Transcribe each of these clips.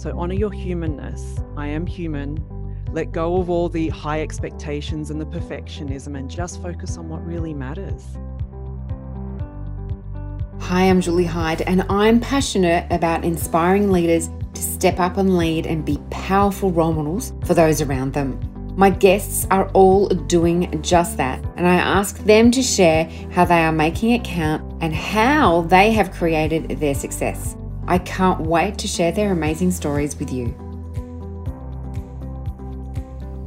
So honor your humanness. I am human. Let go of all the high expectations and the perfectionism and just focus on what really matters. Hi, I'm Julie Hyde, and I'm passionate about inspiring leaders to step up and lead and be powerful role models for those around them. My guests are all doing just that, and I ask them to share how they are making it count and how they have created their success. I can't wait to share their amazing stories with you.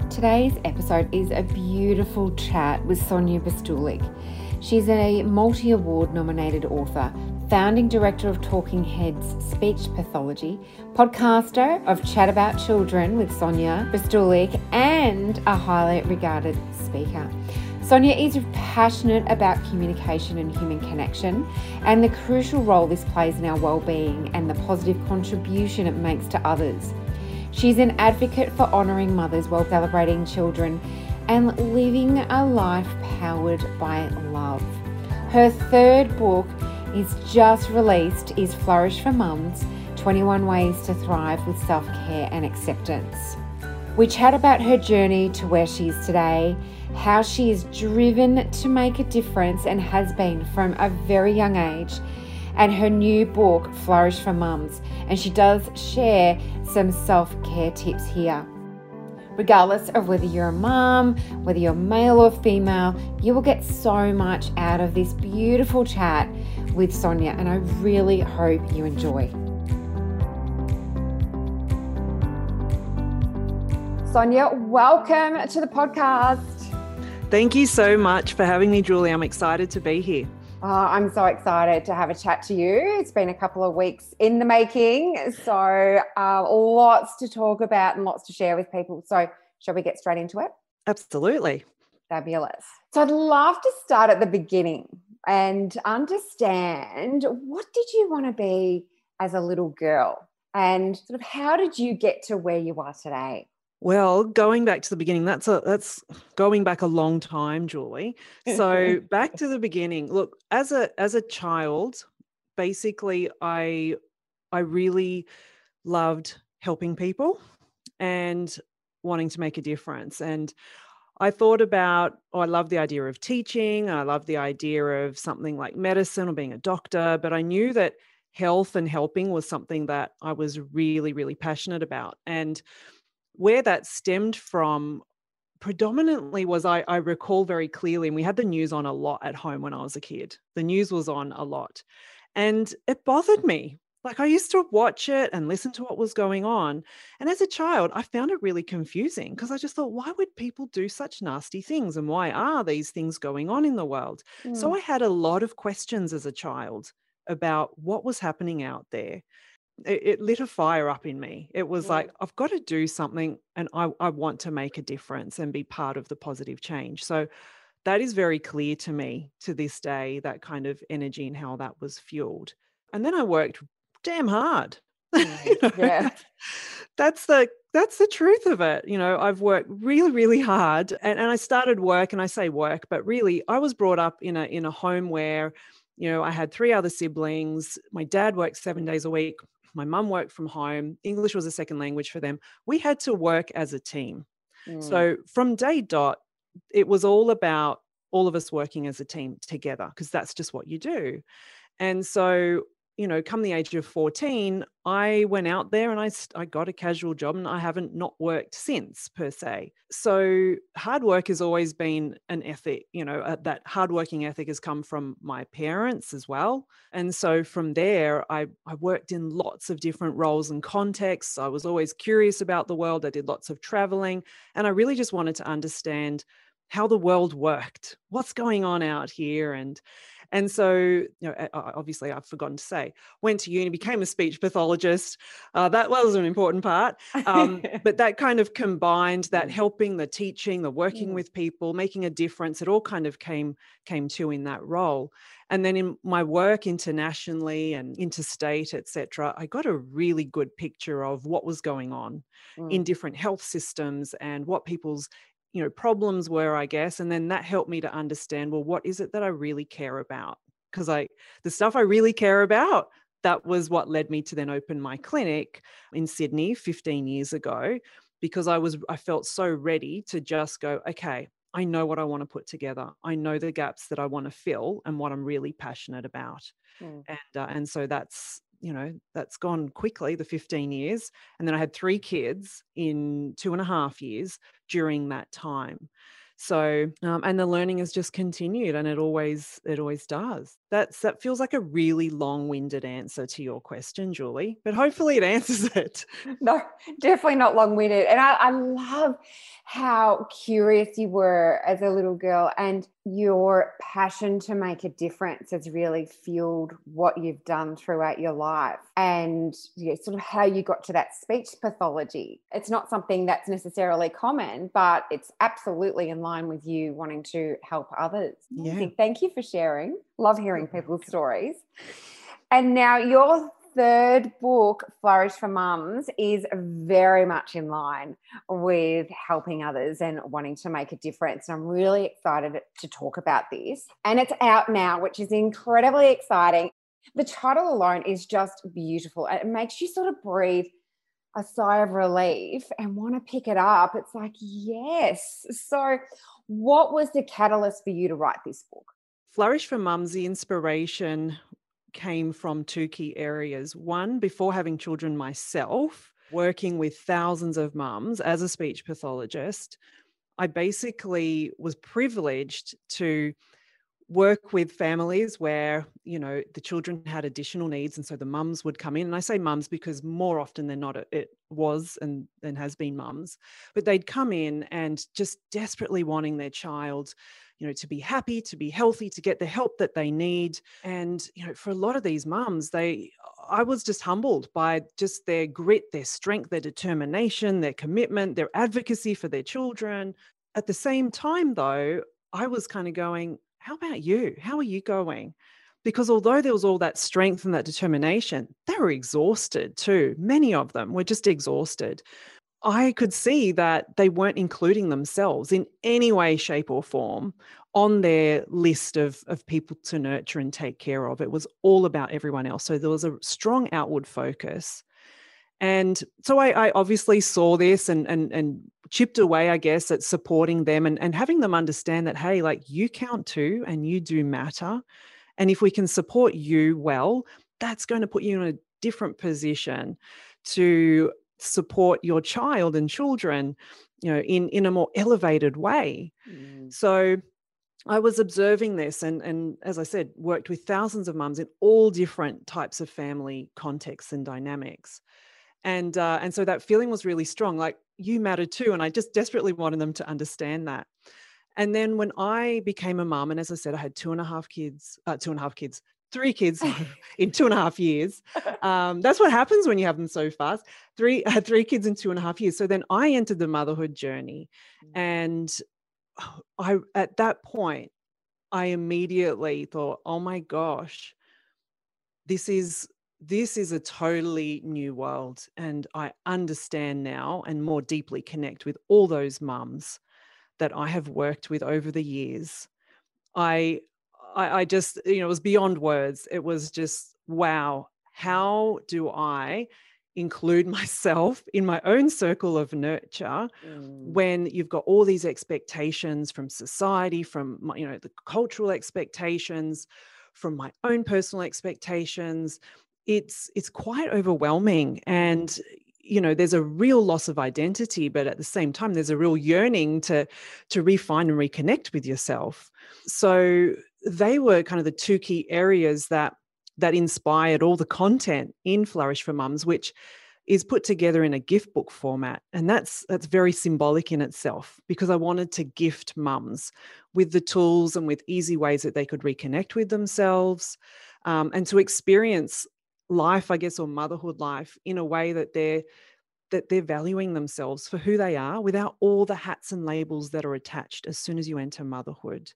Today's episode is a beautiful chat with Sonia Bestulic. She's a multi award nominated author, founding director of Talking Heads Speech Pathology, podcaster of Chat About Children with Sonia Bestulic, and a highly regarded speaker. Sonia is passionate about communication and human connection and the crucial role this plays in our well-being and the positive contribution it makes to others. She's an advocate for honouring mothers while celebrating children and living a life powered by love. Her third book is just released is Flourish for Mums 21 Ways to Thrive with Self Care and Acceptance. We chat about her journey to where she is today, how she is driven to make a difference and has been from a very young age, and her new book, Flourish for Mums. And she does share some self care tips here. Regardless of whether you're a mom, whether you're male or female, you will get so much out of this beautiful chat with Sonia, and I really hope you enjoy. Sonia, welcome to the podcast. Thank you so much for having me, Julie. I'm excited to be here. Oh, I'm so excited to have a chat to you. It's been a couple of weeks in the making. So, uh, lots to talk about and lots to share with people. So, shall we get straight into it? Absolutely. Fabulous. So, I'd love to start at the beginning and understand what did you want to be as a little girl? And sort of how did you get to where you are today? Well, going back to the beginning, that's a that's going back a long time, Julie. So back to the beginning. Look, as a as a child, basically I I really loved helping people and wanting to make a difference. And I thought about, oh, I love the idea of teaching. I love the idea of something like medicine or being a doctor, but I knew that health and helping was something that I was really, really passionate about. And where that stemmed from predominantly was I, I recall very clearly, and we had the news on a lot at home when I was a kid. The news was on a lot. And it bothered me. Like I used to watch it and listen to what was going on. And as a child, I found it really confusing because I just thought, why would people do such nasty things? And why are these things going on in the world? Mm. So I had a lot of questions as a child about what was happening out there it, it, lit a fire up in me. It was like, I've got to do something and I, I want to make a difference and be part of the positive change. So that is very clear to me to this day, that kind of energy and how that was fueled. And then I worked damn hard. Mm, you know, yeah. That's the that's the truth of it. You know, I've worked really, really hard and, and I started work and I say work, but really I was brought up in a in a home where, you know, I had three other siblings. My dad worked seven days a week my mum worked from home. English was a second language for them. We had to work as a team. Mm. So from day dot, it was all about all of us working as a team together because that's just what you do. And so you know, come the age of 14, I went out there and I, I got a casual job and I haven't not worked since per se. So hard work has always been an ethic, you know, uh, that hardworking ethic has come from my parents as well. And so from there, I, I worked in lots of different roles and contexts. I was always curious about the world. I did lots of traveling and I really just wanted to understand how the world worked, what's going on out here. And and so, you know, obviously, I've forgotten to say, went to uni, became a speech pathologist. Uh, that was an important part. Um, but that kind of combined that mm. helping, the teaching, the working mm. with people, making a difference. It all kind of came came to in that role. And then in my work internationally and interstate, etc., I got a really good picture of what was going on mm. in different health systems and what people's you know problems were i guess and then that helped me to understand well what is it that i really care about because i the stuff i really care about that was what led me to then open my clinic in Sydney 15 years ago because I was I felt so ready to just go okay I know what I want to put together. I know the gaps that I want to fill and what I'm really passionate about. Mm. And uh, and so that's you know that's gone quickly the 15 years and then i had three kids in two and a half years during that time so um, and the learning has just continued and it always it always does that's that feels like a really long-winded answer to your question julie but hopefully it answers it no definitely not long-winded and I, I love how curious you were as a little girl and your passion to make a difference has really fueled what you've done throughout your life and yeah, sort of how you got to that speech pathology. It's not something that's necessarily common, but it's absolutely in line with you wanting to help others. Yeah. Thank you for sharing. Love hearing people's stories. And now your third book, Flourish for Mums, is very much in line with helping others and wanting to make a difference. And I'm really excited to talk about this. And it's out now, which is incredibly exciting. The title alone is just beautiful. It makes you sort of breathe a sigh of relief and want to pick it up. It's like, yes. So, what was the catalyst for you to write this book? Flourish for Mums, the inspiration came from two key areas. One, before having children myself, working with thousands of mums as a speech pathologist, I basically was privileged to work with families where you know the children had additional needs and so the mums would come in and i say mums because more often than not it was and, and has been mums but they'd come in and just desperately wanting their child you know to be happy to be healthy to get the help that they need and you know for a lot of these mums they i was just humbled by just their grit their strength their determination their commitment their advocacy for their children. At the same time though i was kind of going how about you how are you going because although there was all that strength and that determination, they were exhausted too. Many of them were just exhausted. I could see that they weren't including themselves in any way, shape, or form on their list of, of people to nurture and take care of. It was all about everyone else. So there was a strong outward focus. And so I, I obviously saw this and, and, and chipped away, I guess, at supporting them and, and having them understand that, hey, like you count too and you do matter. And if we can support you well, that's going to put you in a different position to support your child and children you know in in a more elevated way mm. so I was observing this and and as I said worked with thousands of mums in all different types of family contexts and dynamics and uh, and so that feeling was really strong like you mattered too and I just desperately wanted them to understand that and then when I became a mum and as I said I had two and a half kids uh, two and a half kids three kids in two and a half years. Um, that's what happens when you have them so fast. Three uh, three kids in two and a half years. So then I entered the motherhood journey, mm. and I at that point I immediately thought, oh my gosh, this is this is a totally new world, and I understand now and more deeply connect with all those mums that I have worked with over the years. I I, I just, you know, it was beyond words. It was just, wow, how do I include myself in my own circle of nurture mm. when you've got all these expectations from society from my, you know the cultural expectations from my own personal expectations it's it's quite overwhelming and you know there's a real loss of identity but at the same time there's a real yearning to to refine and reconnect with yourself. So they were kind of the two key areas that that inspired all the content in Flourish for Mums, which is put together in a gift book format. And that's that's very symbolic in itself because i wanted to gift mums with the tools and with easy ways that they could reconnect with themselves um, and to experience life i guess or motherhood life in a way that they're that they're valuing themselves for who they are without all the hats and labels that are attached as soon as you enter motherhood.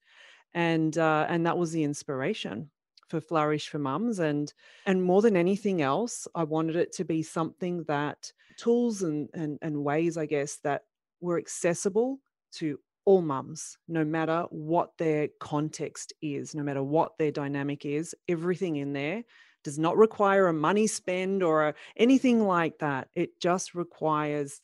And uh, and that was the inspiration for flourish for mums. And and more than anything else i wanted it to be something that tools and and, and ways i guess that were accessible to all mums no matter what their context is no matter what their dynamic is everything in there does not require a money spend or a, anything like that. It just requires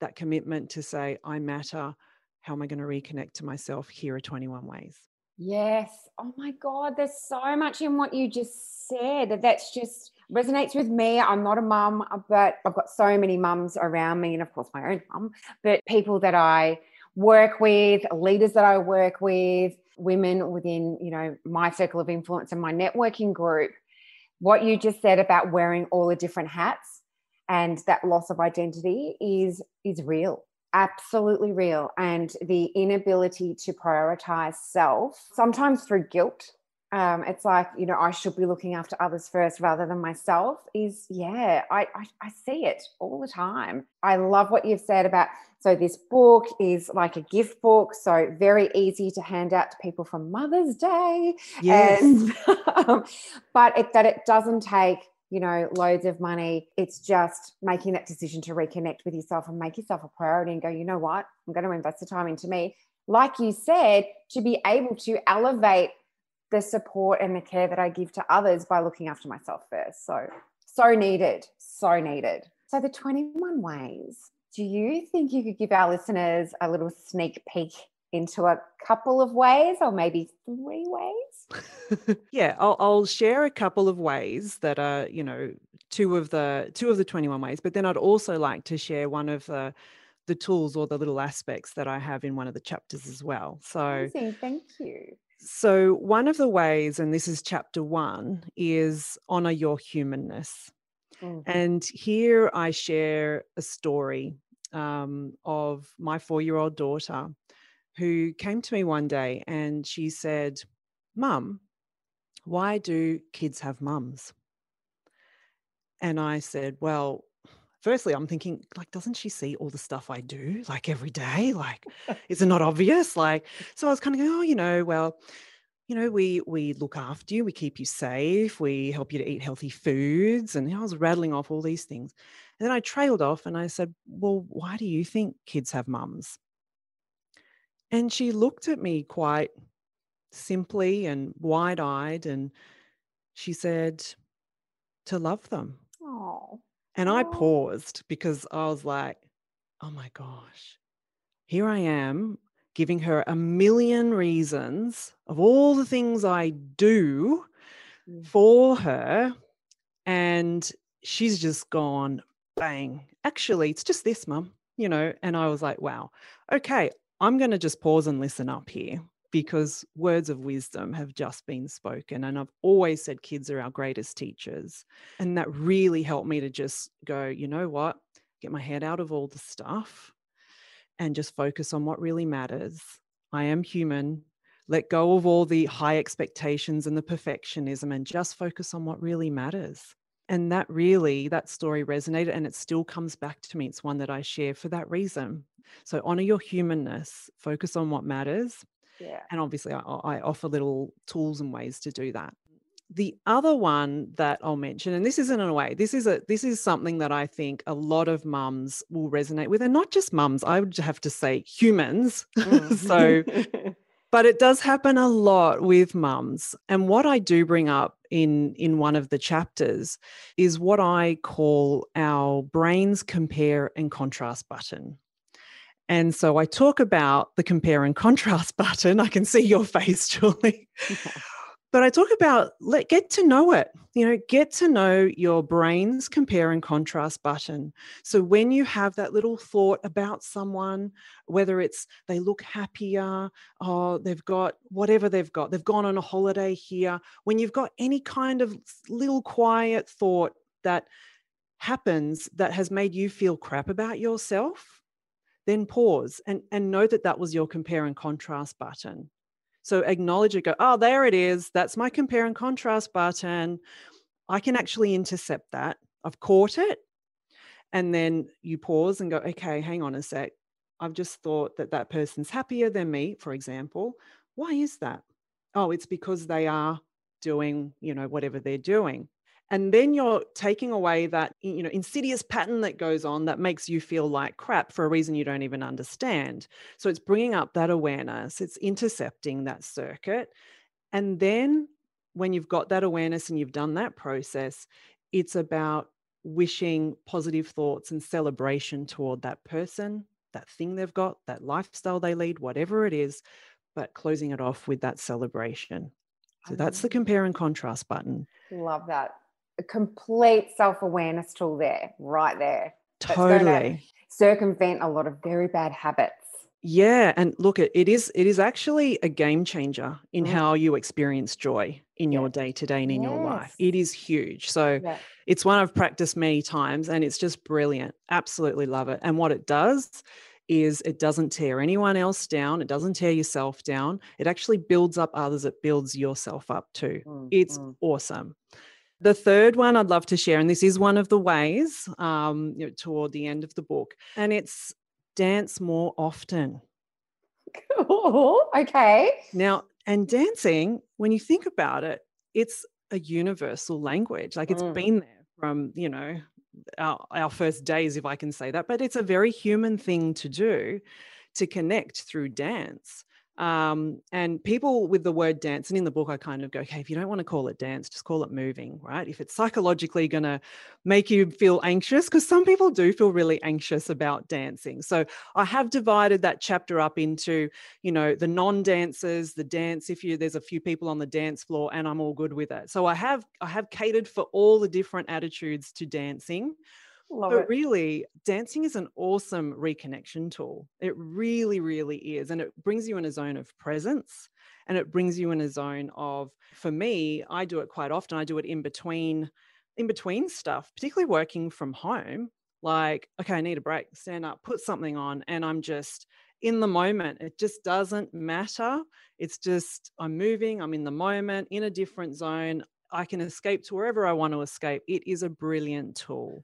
that commitment to say, I matter. How am I going to reconnect to myself? Here are 21 ways. Yes. Oh my God, there's so much in what you just said. That that's just resonates with me. I'm not a mum, uh, but I've got so many mums around me, and of course, my own mum, but people that I work with, leaders that I work with, women within, you know, my circle of influence and my networking group. What you just said about wearing all the different hats and that loss of identity is is real absolutely real. And the inability to prioritize self sometimes through guilt um, it's like you know i should be looking after others first rather than myself is yeah I, I, I see it all the time. I love what you've said about so this book is like a gift book so very easy to hand out to people for mother's day yes. And, um, but it, that it doesn't take you know, loads of money. It's just making that decision to reconnect with yourself and make yourself a priority and go, you know what? I'm going to invest the time into me. Like you said, to be able to elevate the support and the care that I give to others by looking after myself first. So, so needed, so needed. So, the 21 ways, do you think you could give our listeners a little sneak peek into a couple of ways or maybe three ways? yeah, I'll, I'll, share a couple of ways that are, you know, two of the two of the 21 ways, but then I'd also like to share one of the the tools or the little aspects that I have in one of the chapters as well. So Amazing. thank you. So one of the ways, and this is chapter one, is honor your humanness. Mm-hmm. And here I share a story um, of my four year old daughter who came to me one day and she said, Mum, why do kids have mums? And I said, Well, firstly, I'm thinking, like, doesn't she see all the stuff I do like every day? Like, is it not obvious? Like, so I was kind of going, Oh, you know, well, you know, we we look after you, we keep you safe, we help you to eat healthy foods. And I was rattling off all these things. And then I trailed off and I said, Well, why do you think kids have mums? And she looked at me quite simply and wide eyed and she said, to love them. Oh. And I paused because I was like, oh my gosh, here I am giving her a million reasons of all the things I do mm. for her. And she's just gone, bang. Actually, it's just this, mum, you know. And I was like, wow, okay, I'm going to just pause and listen up here because words of wisdom have just been spoken. And I've always said kids are our greatest teachers. And that really helped me to just go, you know what? Get my head out of all the stuff and just focus on what really matters. I am human. Let go of all the high expectations and the perfectionism and just focus on what really matters. And that really, that story resonated and it still comes back to me. It's one that I share for that reason so honor your humanness, focus on what matters. Yeah. And obviously, I, I offer little tools and ways to do that. The other one that I'll mention, and this isn't in a way, this is a this is something that I think a lot of mums will resonate with, and not just mums. I would have to say humans. Mm. so but it does happen a lot with mums and what i do bring up in in one of the chapters is what i call our brains compare and contrast button and so I talk about the compare and contrast button. I can see your face, Julie. But I talk about let get to know it. You know, get to know your brain's compare and contrast button. So when you have that little thought about someone, whether it's they look happier, or they've got whatever they've got, they've gone on a holiday here, when you've got any kind of little quiet thought that happens that has made you feel crap about yourself, then pause and, and know that that was your compare and contrast button. So acknowledge it, go, oh, there it is. That's my compare and contrast button. I can actually intercept that. I've caught it. And then you pause and go, okay, hang on a sec. I've just thought that that person's happier than me, for example. Why is that? Oh, it's because they are doing, you know, whatever they're doing and then you're taking away that you know insidious pattern that goes on that makes you feel like crap for a reason you don't even understand so it's bringing up that awareness it's intercepting that circuit and then when you've got that awareness and you've done that process, it's about wishing positive thoughts and celebration toward that person, that thing they've got, that lifestyle they lead, whatever it is, but closing it off with that celebration. So that's the compare and contrast button. Love that. A complete self awareness tool there, right there. Totally. Circumvent a lot of very bad habits. Yeah, and look, it, it is it is actually a game changer in mm. how you experience joy in your day to day and in yes. your life. It is huge. So yeah. it's one I've practiced many times, and it's just brilliant. Absolutely love it. And what it does is it doesn't tear anyone else down. It doesn't tear yourself down. It actually builds up others. It builds yourself up too. Mm, it's mm. awesome. The third one I'd love to share, and this is one of the ways um, you know, toward the end of the book, and it's dance more often. Cool. Okay. Now, and dancing, when you think about it, it's a universal language. Like it's mm. been there from, you know, our, our first days, if I can say that, but it's a very human thing to do to connect through dance. Um, and people with the word dance, and in the book, I kind of go, okay, if you don't want to call it dance, just call it moving, right? If it's psychologically going to make you feel anxious, because some people do feel really anxious about dancing. So I have divided that chapter up into, you know, the non-dancers, the dance. If you there's a few people on the dance floor, and I'm all good with it. So I have I have catered for all the different attitudes to dancing. Love but it. really, dancing is an awesome reconnection tool. It really, really is. And it brings you in a zone of presence and it brings you in a zone of, for me, I do it quite often. I do it in between, in between stuff, particularly working from home. Like, okay, I need a break, stand up, put something on, and I'm just in the moment. It just doesn't matter. It's just, I'm moving, I'm in the moment, in a different zone. I can escape to wherever I want to escape. It is a brilliant tool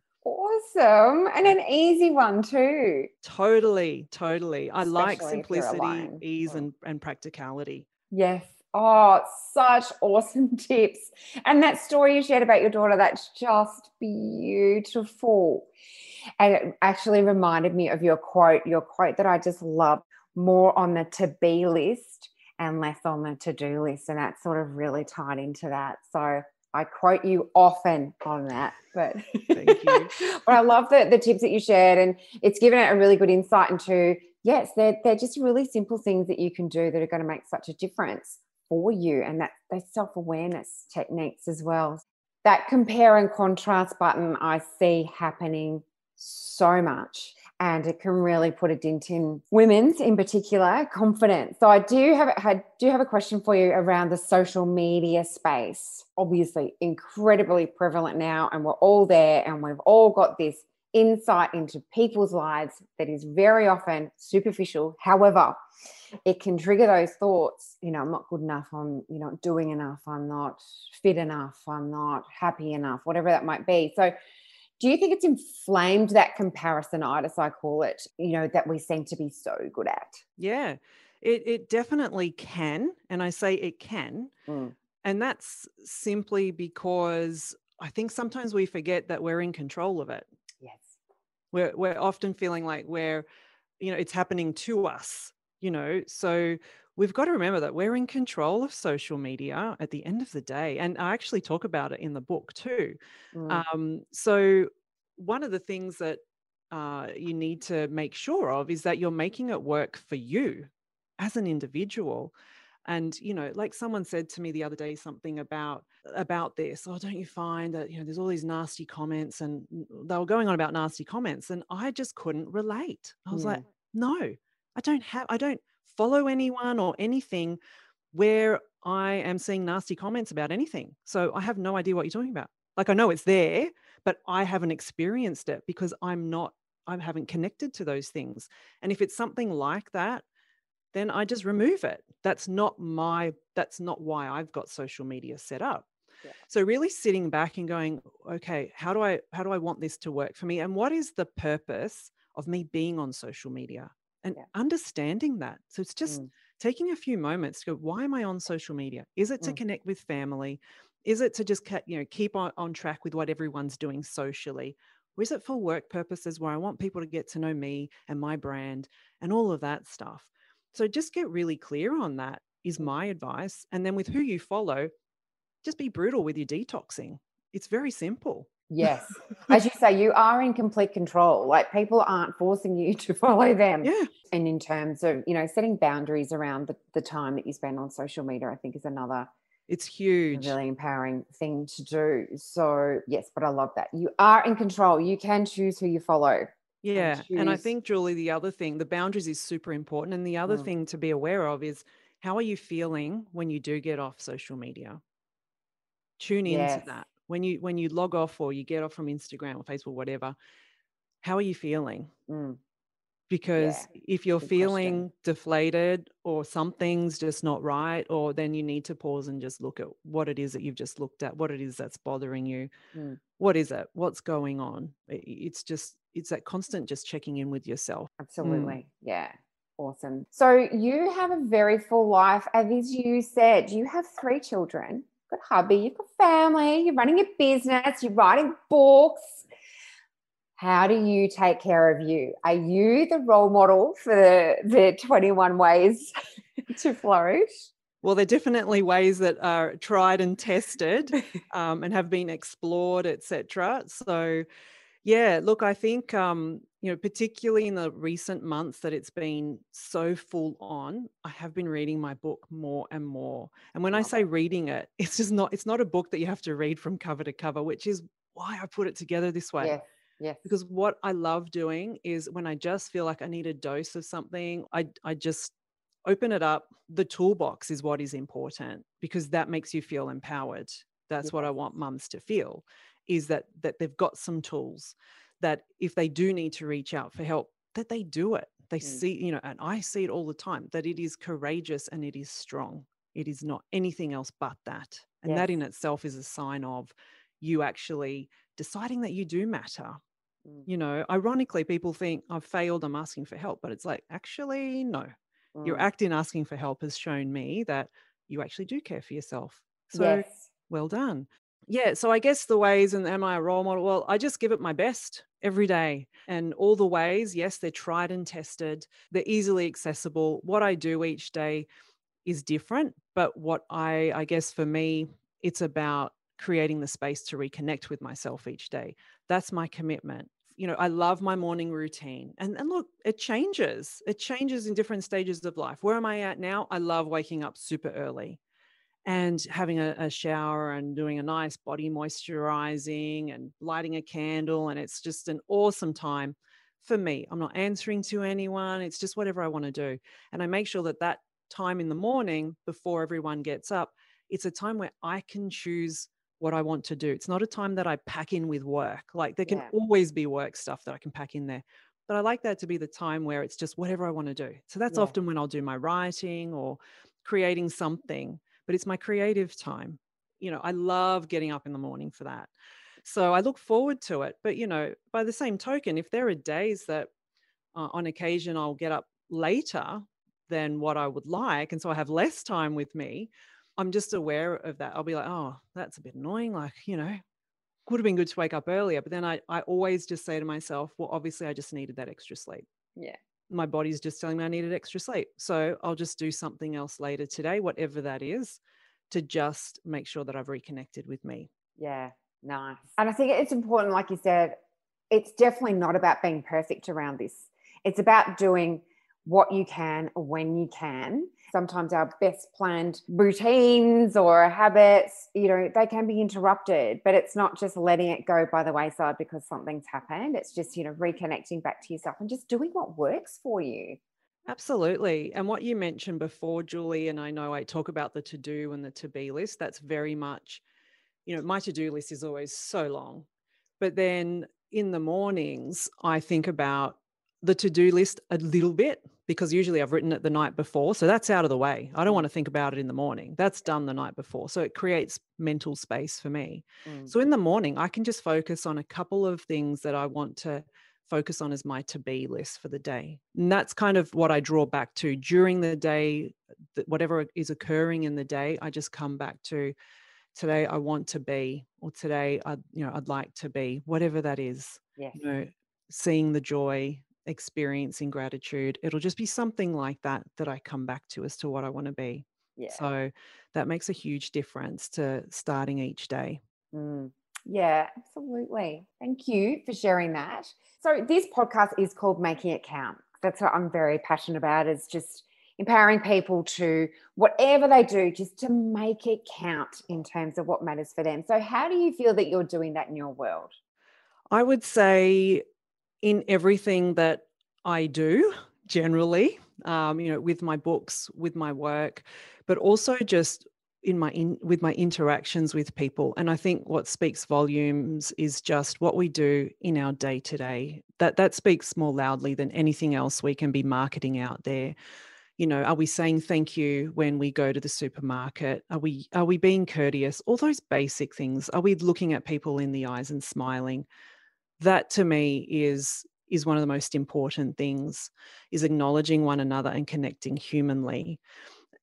awesome and an easy one too. Totally, totally. I Especially like simplicity, ease, mm. and, and practicality. Yes. Oh, such awesome tips. And that story you shared about your daughter, that's just beautiful. And it actually reminded me of your quote, your quote that I just love more on the to be list and less on the to do list. And that sort of really tied into that. So I quote you often on that, but thank you. but I love the, the tips that you shared, and it's given it a really good insight into yes, they're they're just really simple things that you can do that are going to make such a difference for you, and that those self awareness techniques as well. That compare and contrast button I see happening so much and it can really put a dent in women's in particular confidence. So i do have had do have a question for you around the social media space. Obviously incredibly prevalent now and we're all there and we've all got this insight into people's lives that is very often superficial. However it can trigger those thoughts you know i'm not good enough i'm you know doing enough i'm not fit enough i'm not happy enough whatever that might be. So do you think it's inflamed that comparisonitis, I call it, you know, that we seem to be so good at? Yeah, it, it definitely can. And I say it can. Mm. And that's simply because I think sometimes we forget that we're in control of it. Yes. We're, we're often feeling like we're, you know, it's happening to us, you know. So we've got to remember that we're in control of social media at the end of the day. And I actually talk about it in the book too. Mm. Um, so, one of the things that uh, you need to make sure of is that you're making it work for you as an individual and you know like someone said to me the other day something about about this oh don't you find that you know there's all these nasty comments and they were going on about nasty comments and i just couldn't relate i was yeah. like no i don't have i don't follow anyone or anything where I am seeing nasty comments about anything. So I have no idea what you're talking about. Like I know it's there, but I haven't experienced it because I'm not, I haven't connected to those things. And if it's something like that, then I just remove it. That's not my, that's not why I've got social media set up. Yeah. So really sitting back and going, okay, how do I how do I want this to work for me? And what is the purpose of me being on social media? And yeah. understanding that. So it's just mm. taking a few moments to go, why am I on social media? Is it to mm. connect with family? Is it to just you know keep on, on track with what everyone's doing socially? Or is it for work purposes where I want people to get to know me and my brand and all of that stuff? So just get really clear on that is mm. my advice. And then with who you follow, just be brutal with your detoxing. It's very simple. Yes. As you say, you are in complete control. Like people aren't forcing you to follow them. Yeah. And in terms of, you know, setting boundaries around the, the time that you spend on social media, I think is another it's huge. really empowering thing to do. So yes, but I love that. You are in control. You can choose who you follow. Yeah. And, and I think, Julie, the other thing, the boundaries is super important. And the other Mm. thing to be aware of is how are you feeling when you do get off social media? Tune into Yes. that. When you when you log off or you get off from Instagram or Facebook, whatever, how are you feeling? Mm. because if you're good question. feeling deflated or something's just not right or then you need to pause and just look at what it is that you've just looked at what it is that's bothering you Mm. what is it what's going on it's just it's that constant just checking in with yourself Absolutely. Yeah. Awesome. So you have a very full life. As you said, you have three children, you've got hubby, you've got family, you're running a business, you're writing books. How do you take care of you? Are you the role model for the, the 21 ways to flourish? well there are definitely ways that are tried and tested um, and have been explored etc so yeah look i think um, you know particularly in the recent months that it's been so full on i have been reading my book more and more and when i say reading it it's just not it's not a book that you have to read from cover to cover which is why i put it together this way Yeah. Yes. because what I love doing is when I just feel like I need a dose of something, I I just open it up. The toolbox is what is important because that makes you feel empowered. That's what I want mums to feel is that that they've got some tools that if they do need to reach out for help, that they do it. They Mm. see, you know, and I see it all the time that it is courageous and it is strong. It is not anything else but that. And that in itself is a sign of you actually deciding that you do matter Mm. you know ironically people think i've failed i'm asking for help but it's like actually no your Mm. act in asking for help has shown me that you actually do care for yourself so yes. well done yeah so i guess the ways and am i a role model well i just give it my best every day and all the ways yes they're tried and tested they're easily accessible. What i do each day is different but what i i guess for me it's about creating the space to reconnect with myself each day. That's my commitment. You know i love my morning routine and and look it changes. It changes in different stages of life. Where am i at now? I love waking up super early and having a, a shower and doing a nice body moisturizing and lighting a candle and it's just an awesome time for me i'm not answering to anyone it's just whatever i want to do and i make sure that that time in the morning before everyone gets up it's a time where i can choose what I want to do. It's not a time that I pack in with work. Like there can Yeah. always be work stuff that I can pack in there. But I like that to be the time where it's just whatever I want to do. So that's Yeah. often when I'll do my writing or creating something, but it's my creative time. You know, I love getting up in the morning for that. So I look forward to it. But, you know, by the same token, if there are days that uh, on occasion I'll get up later than what I would like, and so I have less time with me, I'm just aware of that. I'll be like, oh, that's a bit annoying. Like, you know, would have been good to wake up earlier. But then I, I always just say to myself, well, obviously, I just needed that extra sleep. Yeah. My body's just telling me I needed extra sleep. So I'll just do something else later today, whatever that is, to just make sure that I've reconnected with me. Yeah, nice. And I think it's important, like you said, it's definitely not about being perfect around this. It's about doing what you can when you can. Sometimes our best planned routines or habits, you know, they can be interrupted, but it's not just letting it go by the wayside because something's happened. It's just, you know, reconnecting back to yourself and just doing what works for you. Absolutely. And what you mentioned before, Julie, and I know I talk about the to do and the to be list, that's very much, you know, my to do list is always so long. But then in the mornings, I think about the to do list a little bit because usually I've written it the night before. So that's out of the way. I don't want to think about it in the morning. That's done the night before. So it creates mental space for me. Mm. So in the morning, I can just focus on a couple of things that I want to focus on as my to be list for the day. And that's kind of what I draw back to during the day, whatever is occurring in the day, I just come back to today I want to be, or today I, you know, I'd like to be, whatever that is, Yes. you know, seeing the joy, experiencing gratitude. It'll just be something like that that I come back to as to what I want to be. Yeah. So that makes a huge difference to starting each day. Mm. Yeah, absolutely. Thank you for sharing that. So this podcast is called Making It Count. That's what I'm very passionate about is just empowering people to whatever they do just to make it count in terms of what matters for them. So how do you feel that you're doing that in your world? I would say in everything that I do generally, um, you know, with my books, with my work, but also just in my in with my interactions with people. And i think what speaks volumes is just what we do in our day to day that that speaks more loudly than anything else we can be marketing out there. You know are we saying thank you when we go to the supermarket? Are we are we being courteous? All those basic things. Are we looking at people in the eyes and smiling that to me is is one of the most important things is acknowledging one another and connecting humanly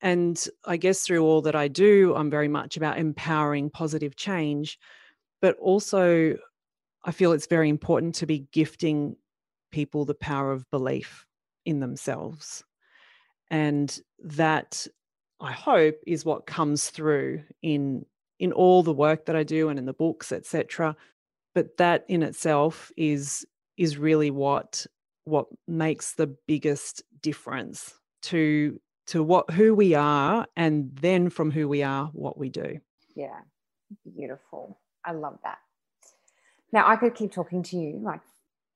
and I guess through all that I do, I'm very much about empowering positive change. But also, I feel it's very important to be gifting people the power of belief in themselves. And that, I hope, is what comes through in in all the work that I do and in the books, etc. But that in itself is is really what what makes the biggest difference to to what who we are and then from who we are what we do. Yeah. Beautiful. I love that. Now i could keep talking to you like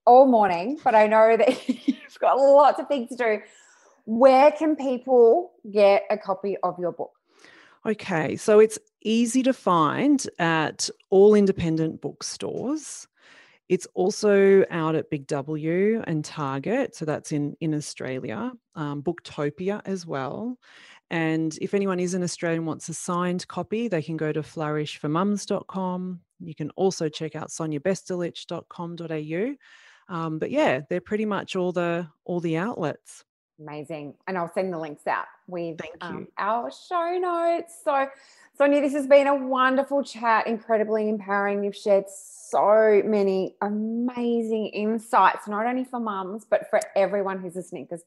all morning but i know that you've got lots of things to do. Where can people get a copy of your book okay so it's easy to find at all independent bookstores it's also out at Big W and Target, so that's in in Australia. Um, Booktopia as well. And if anyone is in Australia and wants a signed copy, they can go to flourishformums.com. You can also check out soniabestulic.com.au. Um, but yeah, they're pretty much all the all the outlets. Amazing. And I'll send the links out with um, our show notes. So, Sonia, this has been a wonderful chat, incredibly empowering. You've shared so many amazing insights, not only for mums, but for everyone who's listening, because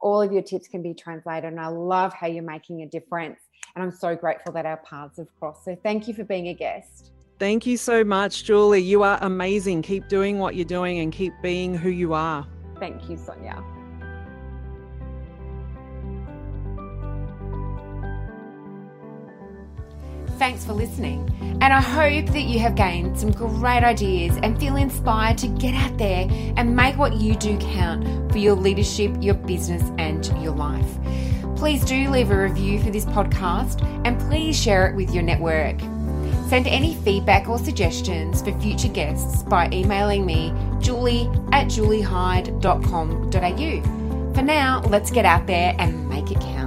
all of your tips can be translated. And I love how you're making a difference. And I'm so grateful that our paths have crossed. So thank you for being a guest. Thank you so much, Julie. You are amazing. Keep doing what you're doing and keep being who you are. Thank you, Sonia. Thanks for listening. And I hope that you have gained some great ideas and feel inspired to get out there and make what you do count for your leadership, your business, and your life. Please do leave a review for this podcast and please share it with your network. Send any feedback or suggestions for future guests by emailing me, julie at juliehyde.com.au. For now, let's get out there and make it count.